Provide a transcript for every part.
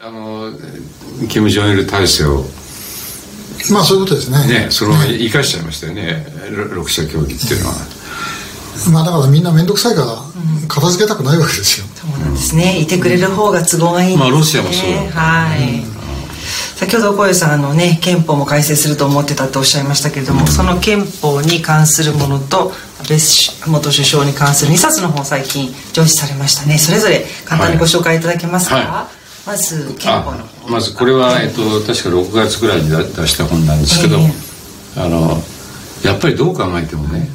あの金正日体制を。まあそういうことですね。ねそのまま生かしちゃいましたよね、六者協議っていうのは。まあだからみんな面倒くさいから片付けたくないわけですよ、そうなんですね。いてくれる方が都合がいいんですね、まあロシアもそうだはい、先ほど小遊さんあのね憲法も改正すると思ってたっておっしゃいましたけれども、その憲法に関するものと安倍元首相に関する2冊の本最近上市されましたね。それぞれ簡単にご紹介いただけますか、はいまず憲法のあまずこれは、えっと、確か6月ぐらいに出出した本なんですけど、えあのやっぱりどう考えてもね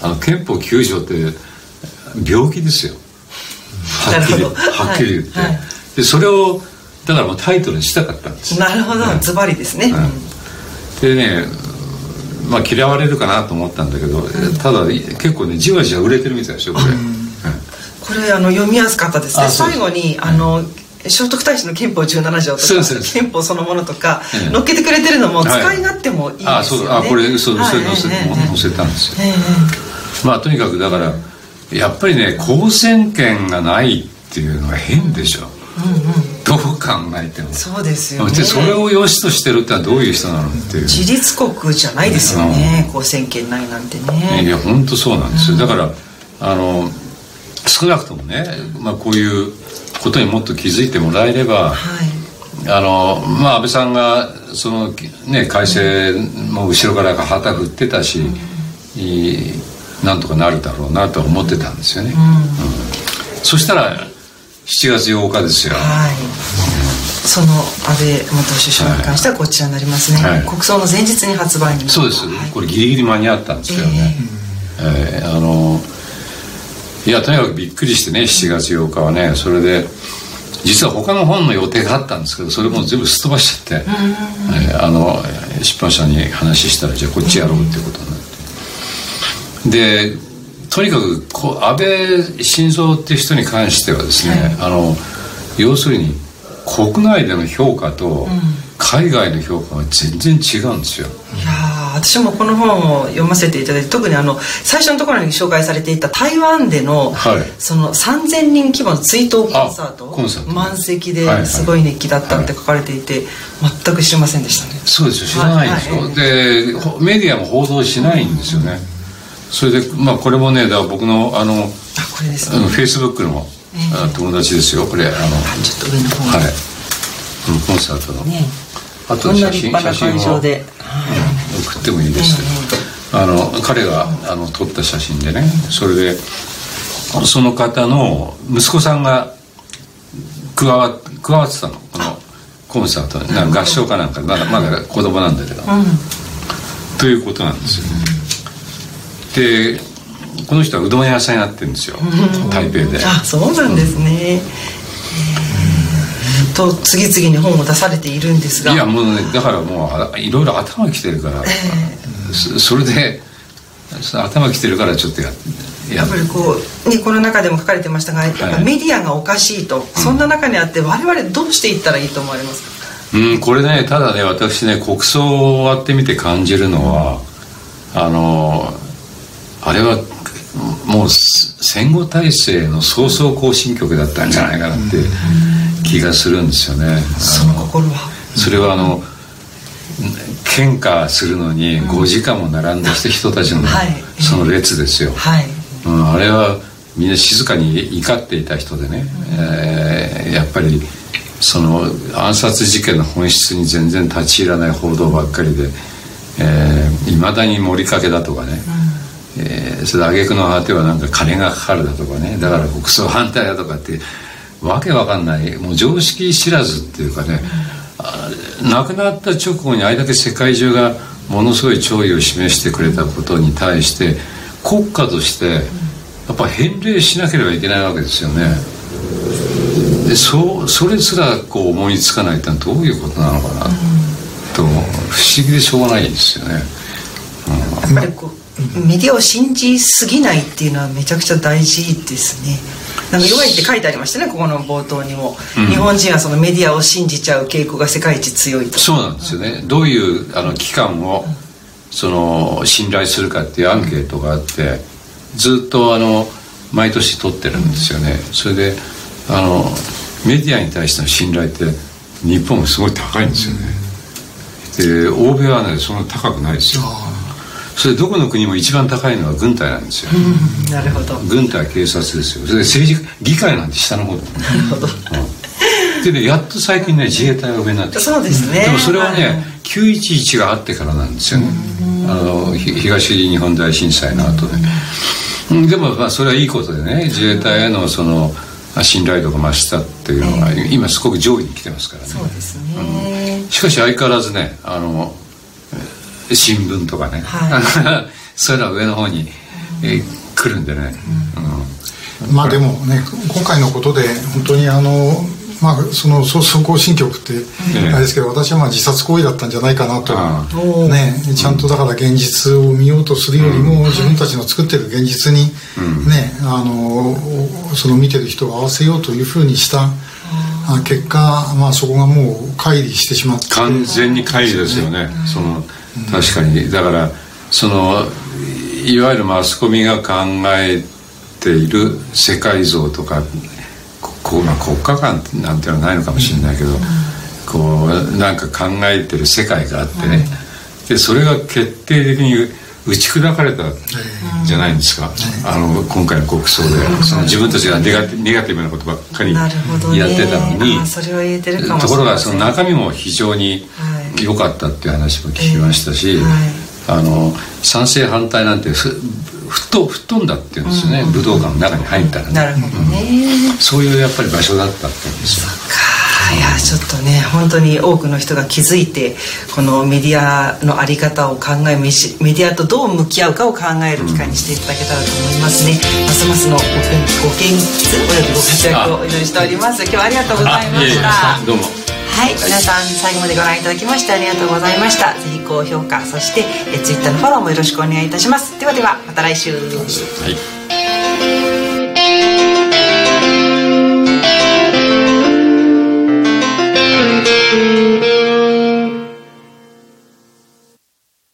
あの憲法9条って病気ですよ。はっきりはっきり言って、はいはい。でそれをだからもうタイトルにしたかったんです。なるほど。ズバリですね、でねまあ嫌われるかなと思ったんだけど、ただ結構ねじわじわ売れてるみたいですよこれ、これあの読みやすかったですね。最後にあの、聖徳太子の憲法17条とかそうですそう憲法そのものとかええ載っけてくれてるのもはい使い勝手もいいですよね、あそうあこれそうはいそれ載せ,、ええええ載せたんですよ、ええまあとにかくだからやっぱりね公選権がないっていうのは変でしょう、どう考えてもそうですよねでそれを良しとしてるってのはどういう人なのっていう自立国じゃないですよね、公選権ないなんてねいや本当そうなんですよだからあの少なくともね、まあ、こういうことにもっと気づいてもらえれば、はい。あのまあ安倍さんがそのね改正も後ろから旗振ってたし、いいなんとかなるだろうなとは思ってたんですよね、うん。そしたら7月8日ですよ、はい。その安倍元首相に関してはこちらになりますね、はい。国葬の前日に発売にそうです、はい。これギリギリ間に合ったんですけどね、えーあのいやとにかくびっくりしてね7月8日はねそれで実は他の本の予定があったんですけどそれも全部すっ飛ばしちゃって、えーあの出版社に話したらじゃあこっちやろうっていうことになって。でとにかくこう安倍晋三っていう人に関してはですね、あの要するに国内での評価と海外の評価が全然違うんですよ、私もこの本を読ませていただいて特にあの最初のところに紹介されていた台湾での,、はい。その3000人規模の追悼コンサートあコンサート。満席はいはい。ですごい熱気だったって書かれていて、全く知りませんでしたね。そうですよ。知らないでしょ、はいでほメディアも報道しないんですよね、それでまあこれもねだから僕のあのあこれですね、フェイスブックのあ友達ですよ。これあのあちょっと上の方。はい。このコンサートの、ねあことんな立派な会場で。うん送ってもいいです。けど、あの彼があの撮った写真でねそれでその方の息子さんが加わ加わってたの。このコンサートにな合唱かなんか。まだまだ子供なんだけど、ということなんですよでこの人はうどん屋さんやってるんですよ。台北で。あそうなんですね、えーと次々に本を出されているんですが。いやもうねだからもうあいろいろ頭きてるから、そそれで頭きてるからちょっとやややっぱりこう、ね、この中でも書かれてましたがメディアがおかしいと、そんな中にあって我々どうしていったらいいと思われますか？うんこれねただね私ね国葬終わってみて感じるのはあのあれはもう戦後体制の早々行進曲だったんじゃないかなって気がするんですよね。その心は。それはあの献花するのに5時間も並んできた人たちのはい。その列ですよ、はい。うん、あれはみんな静かに怒っていた人でね、えーやっぱりその暗殺事件の本質に全然立ち入らない報道ばっかりでいま、えー未だに盛りかけだとかね、えーそれで挙句の果てはなんか金がかかるだとかねだから国葬反対だとかってわけわかんないもう常識知らずっていうかね、あ亡くなった直後にあれだけ世界中がものすごい弔意を示してくれたことに対して国家としてやっぱ返礼しなければいけないわけですよね。でそそれすらこう思いつかないってのはどういうことなのかなと不思議でしょうがないですよね。うんやっぱりこうメディアを信じすぎないっていうのはめちゃくちゃ大事ですねなんか弱いって書いてありましたねここの冒頭にも、日本人はそのメディアを信じちゃう傾向が世界一強いと。そうなんですよね。どういうあの機関をその信頼するかっていうアンケートがあって、ずっとあの毎年取ってるんですよね。それであのメディアに対しての信頼って日本もすごい高いんですよね、で欧米はねそんな高くないですよそれどこの国も一番高いのは軍隊なんですよ、うん、なるほど。軍隊警察ですよ。それで政治議会なんて下の方。だなるほど、うん、でねやっと最近ね自衛隊が上になってそうですね。でもそれはね、はい、911があってからなんですよね。あの東日本大震災の後で、うん、でもまあそれはいいことでね自衛隊へのその信頼度が増したっていうのが、今すごく上位に来てますからね。そうですね、うん、しかし相変わらずねあの新聞とかね、はい、そういうのは上の方に、えー、来るんでね、うん、まあでもね今回のことで本当にあのまあ、その総行進曲ってあれですけど、私はまあ自殺行為だったんじゃないかなと、ね、ちゃんとだから現実を見ようとするよりも、自分たちの作ってる現実に、ねあのその見てる人を合わせようというふうにした結果、まあ、そこがもう乖離してしまって。完全に乖離ですよね、その確かにだからそのいわゆるマスコミが考えている世界像とかこう、まあ、国家観なんていうのはないのかもしれないけど、こうなんか考えてる世界があってね、でそれが決定的に打ち砕かれたじゃないんですか、あの今回の国葬で、その自分たちがネガティブなことばっかりやってたのに、ところがその中身も非常に良かったっていう話も聞きましたし、あの賛成反対なんてふっと吹っ飛んだっていうんですよね、武道館の中に入ったらね。なるほどね、そういうやっぱり場所だったってんですよ。いやちょっとね本当に多くの人が気づいてこのメディアの在り方を考えメディアとどう向き合うかを考える機会にしていただけたらと思いますね、ますますのごご健出およびご活躍をお祈りしております。今日はありがとうございました。どうもはい、皆さん最後までご覧いただきましてありがとうございました。ぜひ高評価そしてえ Twitter のフォローもよろしくお願いいたします。ではではまた来週、はい。